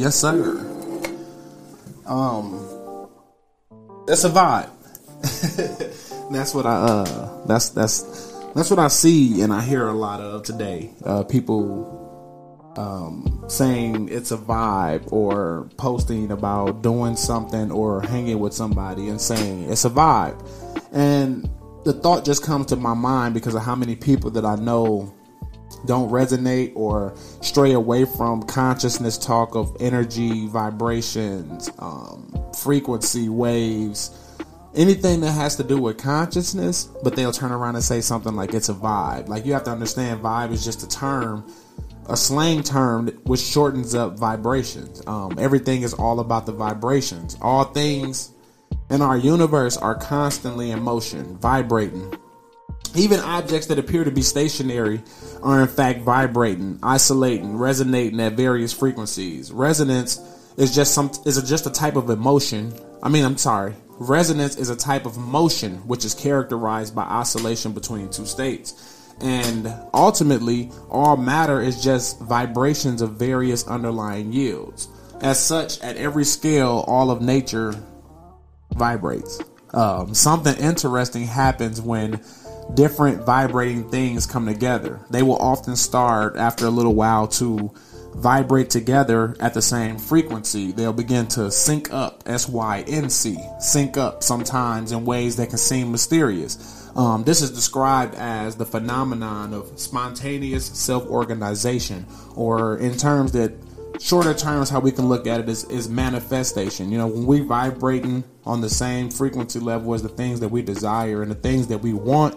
Yes, sir. Um, that's a vibe. that's what I uh, that's that's that's what I see and I hear a lot of today. Uh, people um, saying it's a vibe or posting about doing something or hanging with somebody and saying it's a vibe. And the thought just comes to my mind because of how many people that I know don't resonate or stray away from consciousness talk of energy, vibrations, um, frequency, waves, anything that has to do with consciousness, but they'll turn around and say something like it's a vibe. Like you have to understand, vibe is just a term, a slang term which shortens up vibrations. Um, everything is all about the vibrations. All things in our universe are constantly in motion, vibrating. Even objects that appear to be stationary are in fact vibrating, oscillating, resonating at various frequencies. Resonance is just some is just a type of emotion. I mean, I'm sorry. Resonance is a type of motion which is characterized by oscillation between two states. And ultimately, all matter is just vibrations of various underlying fields. As such, at every scale, all of nature vibrates. Um, something interesting happens when different vibrating things come together. They will often start after a little while to vibrate together at the same frequency. They'll begin to sync up, S Y N C, sync up sometimes in ways that can seem mysterious. Um, this is described as the phenomenon of spontaneous self organization, or in terms that shorter terms, how we can look at it is, is manifestation. You know, when we vibrating on the same frequency level as the things that we desire and the things that we want,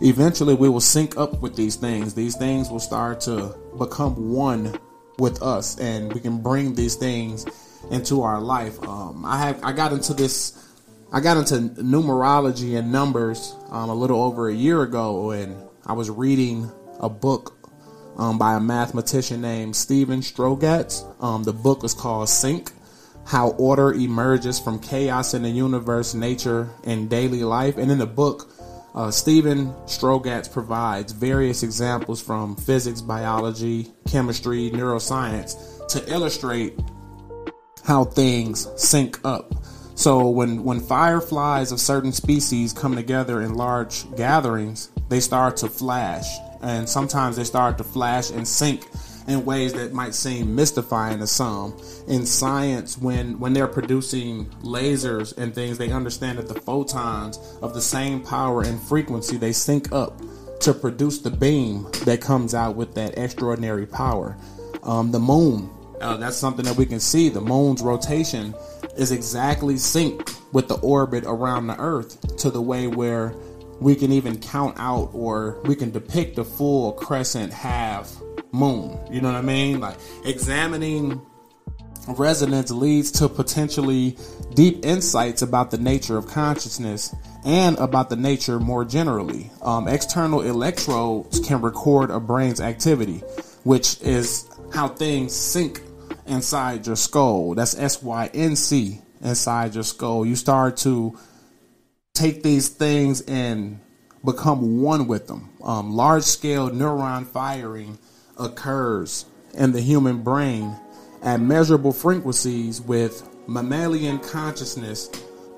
eventually we will sync up with these things. These things will start to become one with us, and we can bring these things into our life. Um, I have I got into this. I got into numerology and numbers um, a little over a year ago, and I was reading a book um, by a mathematician named Steven Strogatz. Um, the book is called Sync How Order Emerges from Chaos in the Universe, Nature, and Daily Life. And in the book, uh, Steven Strogatz provides various examples from physics, biology, chemistry, neuroscience to illustrate how things sync up. So when when fireflies of certain species come together in large gatherings, they start to flash and sometimes they start to flash and sync in ways that might seem mystifying to some. In science, when when they're producing lasers and things, they understand that the photons of the same power and frequency they sync up to produce the beam that comes out with that extraordinary power. Um, the moon, uh, that's something that we can see. The moon's rotation is exactly synced with the orbit around the Earth to the way where we can even count out or we can depict a full crescent half moon. You know what I mean? Like examining resonance leads to potentially deep insights about the nature of consciousness and about the nature more generally. Um, external electrodes can record a brain's activity, which is how things sync inside your skull. That's S Y N C inside your skull. You start to take these things and become one with them. Um, large scale neuron firing occurs in the human brain at measurable frequencies with mammalian consciousness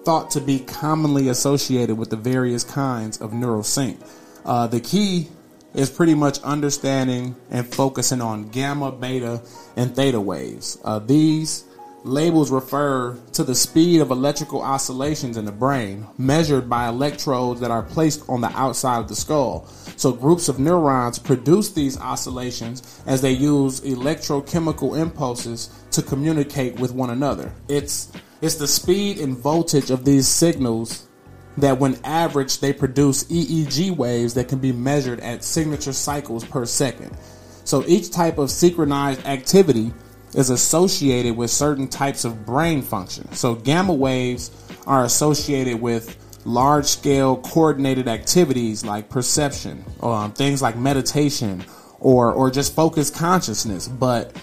thought to be commonly associated with the various kinds of neural sync. Uh, the key is pretty much understanding and focusing on gamma, beta, and theta waves. Uh, these Labels refer to the speed of electrical oscillations in the brain, measured by electrodes that are placed on the outside of the skull. So, groups of neurons produce these oscillations as they use electrochemical impulses to communicate with one another. It's, it's the speed and voltage of these signals that, when averaged, they produce EEG waves that can be measured at signature cycles per second. So, each type of synchronized activity is associated with certain types of brain function. So, gamma waves are associated with large scale coordinated activities like perception, um, things like meditation, or, or just focused consciousness. But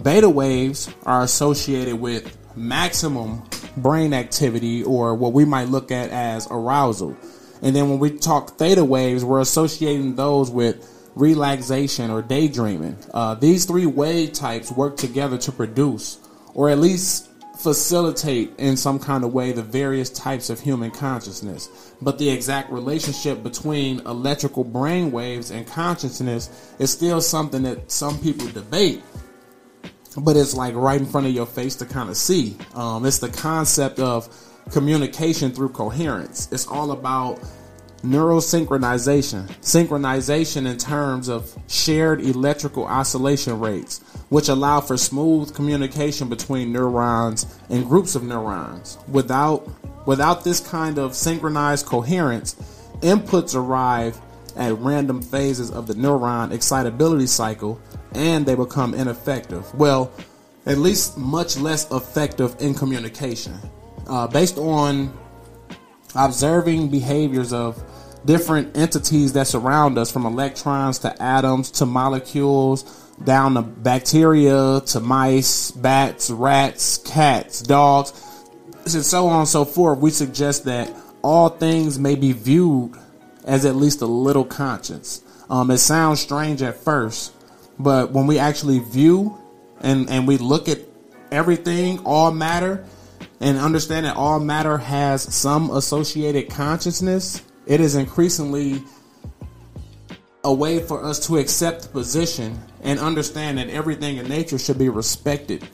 beta waves are associated with maximum brain activity, or what we might look at as arousal. And then when we talk theta waves, we're associating those with relaxation, or daydreaming. Uh, these three wave types work together to produce or at least facilitate in some kind of way the various types of human consciousness. But the exact relationship between electrical brain waves and consciousness is still something that some people debate. But it's like right in front of your face to kind of see. Um, it's the concept of communication through coherence. It's all about neurosynchronization. Synchronization in terms of shared electrical oscillation rates, which allow for smooth communication between neurons and groups of neurons. Without without this kind of synchronized coherence, inputs arrive at random phases of the neuron excitability cycle and they become ineffective. Well, at least much less effective in communication. Uh, based on observing behaviors of different entities that surround us from electrons to atoms to molecules down to bacteria to mice, bats, rats, cats, dogs, and so on and so forth, we suggest that all things may be viewed as at least a little conscious. Um, it sounds strange at first, but when we actually view and, and we look at everything, all matter, and understand that all matter has some associated consciousness, it is increasingly a way for us to accept the position and understand that everything in nature should be respected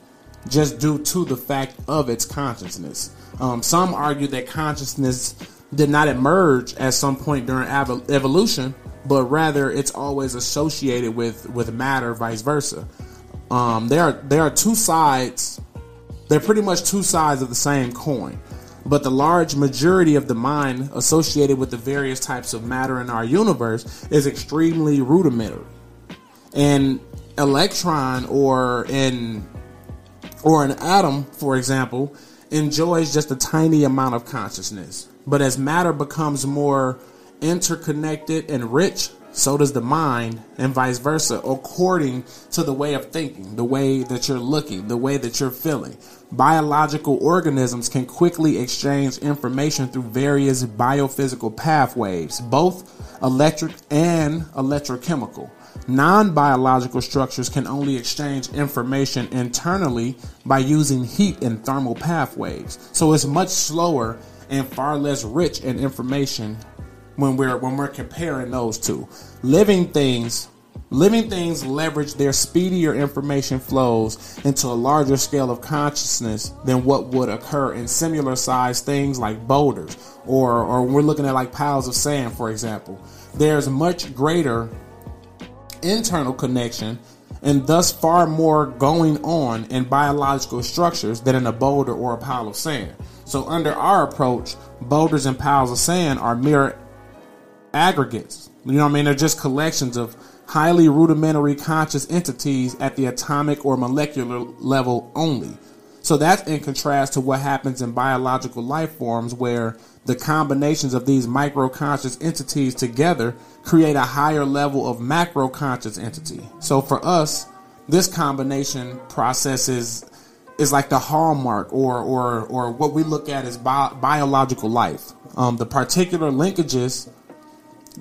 just due to the fact of its consciousness. Um, some argue that consciousness did not emerge at some point during evolution, but rather it's always associated with, with matter, vice versa. Um, there are there are two sides. They're pretty much two sides of the same coin but the large majority of the mind associated with the various types of matter in our universe is extremely rudimentary. An electron or an or an atom, for example, enjoys just a tiny amount of consciousness. But as matter becomes more interconnected and rich, so does the mind, and vice versa, according to the way of thinking, the way that you're looking, the way that you're feeling. Biological organisms can quickly exchange information through various biophysical pathways, both electric and electrochemical. Non biological structures can only exchange information internally by using heat and thermal pathways. So it's much slower and far less rich in information when we're when we're comparing those two. Living things living things leverage their speedier information flows into a larger scale of consciousness than what would occur in similar sized things like boulders or or we're looking at like piles of sand for example. There's much greater internal connection and thus far more going on in biological structures than in a boulder or a pile of sand. So under our approach, boulders and piles of sand are mere aggregates. You know what I mean? They're just collections of highly rudimentary conscious entities at the atomic or molecular level only. So that's in contrast to what happens in biological life forms where the combinations of these micro conscious entities together create a higher level of macro conscious entity. So for us, this combination process is is like the hallmark or or or what we look at as bio, biological life. Um, the particular linkages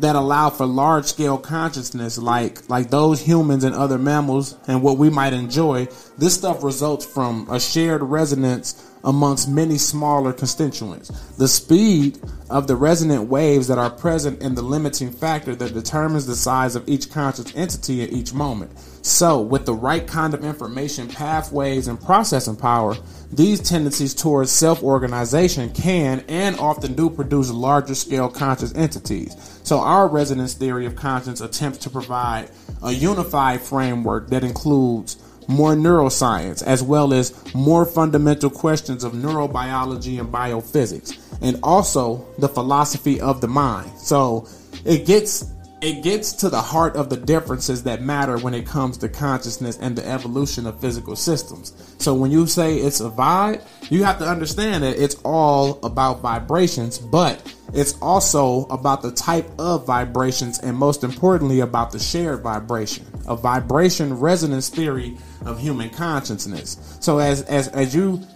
that allow for large scale consciousness like like those humans and other mammals and what we might enjoy this stuff results from a shared resonance amongst many smaller constituents the speed of the resonant waves that are present in the limiting factor that determines the size of each conscious entity at each moment so with the right kind of information pathways and processing power these tendencies towards self organization can and often do produce larger scale conscious entities. So, our resonance theory of conscience attempts to provide a unified framework that includes more neuroscience as well as more fundamental questions of neurobiology and biophysics, and also the philosophy of the mind. So, it gets it gets to the heart of the differences that matter when it comes to consciousness and the evolution of physical systems. So when you say it's a vibe, you have to understand that it's all about vibrations, but it's also about the type of vibrations and most importantly about the shared vibration, a vibration resonance theory of human consciousness. So as as as you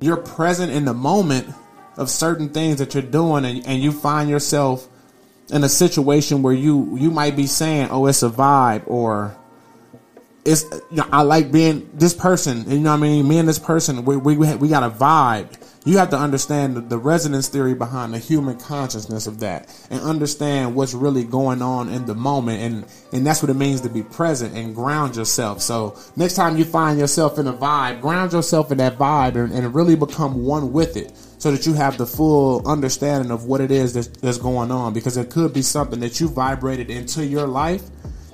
you're present in the moment of certain things that you're doing and, and you find yourself in a situation where you you might be saying, "Oh, it's a vibe," or it's you know, I like being this person. You know what I mean? Me and this person, we we we got a vibe. You have to understand the, the resonance theory behind the human consciousness of that, and understand what's really going on in the moment, and and that's what it means to be present and ground yourself. So next time you find yourself in a vibe, ground yourself in that vibe, and, and really become one with it so that you have the full understanding of what it is that's, that's, going on because it could be something that you vibrated into your life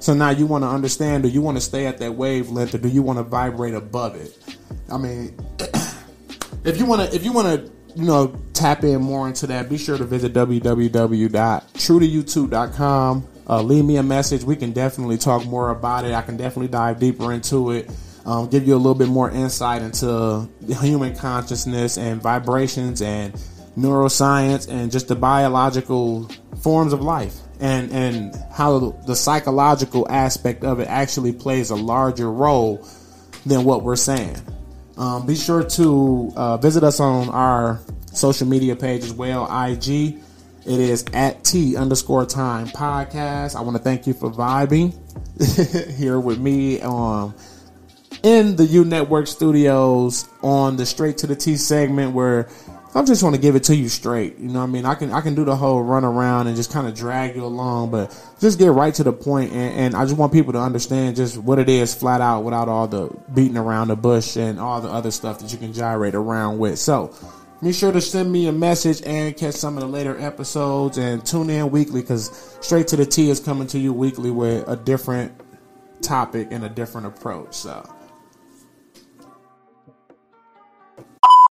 so now you want to understand do you want to stay at that wavelength or do you want to vibrate above it? I mean, if you want to, if you want to, you know, tap in more into that, be sure to visit www.truetoyou2.com. Uh, leave me a message. We can definitely talk more about it. I can definitely dive deeper into it. Um, give you a little bit more insight into human consciousness and vibrations and neuroscience and just the biological forms of life and and how the psychological aspect of it actually plays a larger role than what we're saying. Um, be sure to uh, visit us on our social media page as well. IG, it is at T underscore time podcast. I want to thank you for vibing here with me um, in the U Network studios on the Straight to the T segment where I'm just want to give it to you straight. You know what I mean? I can I can do the whole run around and just kind of drag you along, but just get right to the point and, and, I just want people to understand just what it is flat out without all the beating around the bush and all the other stuff that you can gyrate around with. So be sure to send me a message and catch some of the later episodes and tune in weekly because straight to the T is coming to you weekly with a different topic and a different approach. So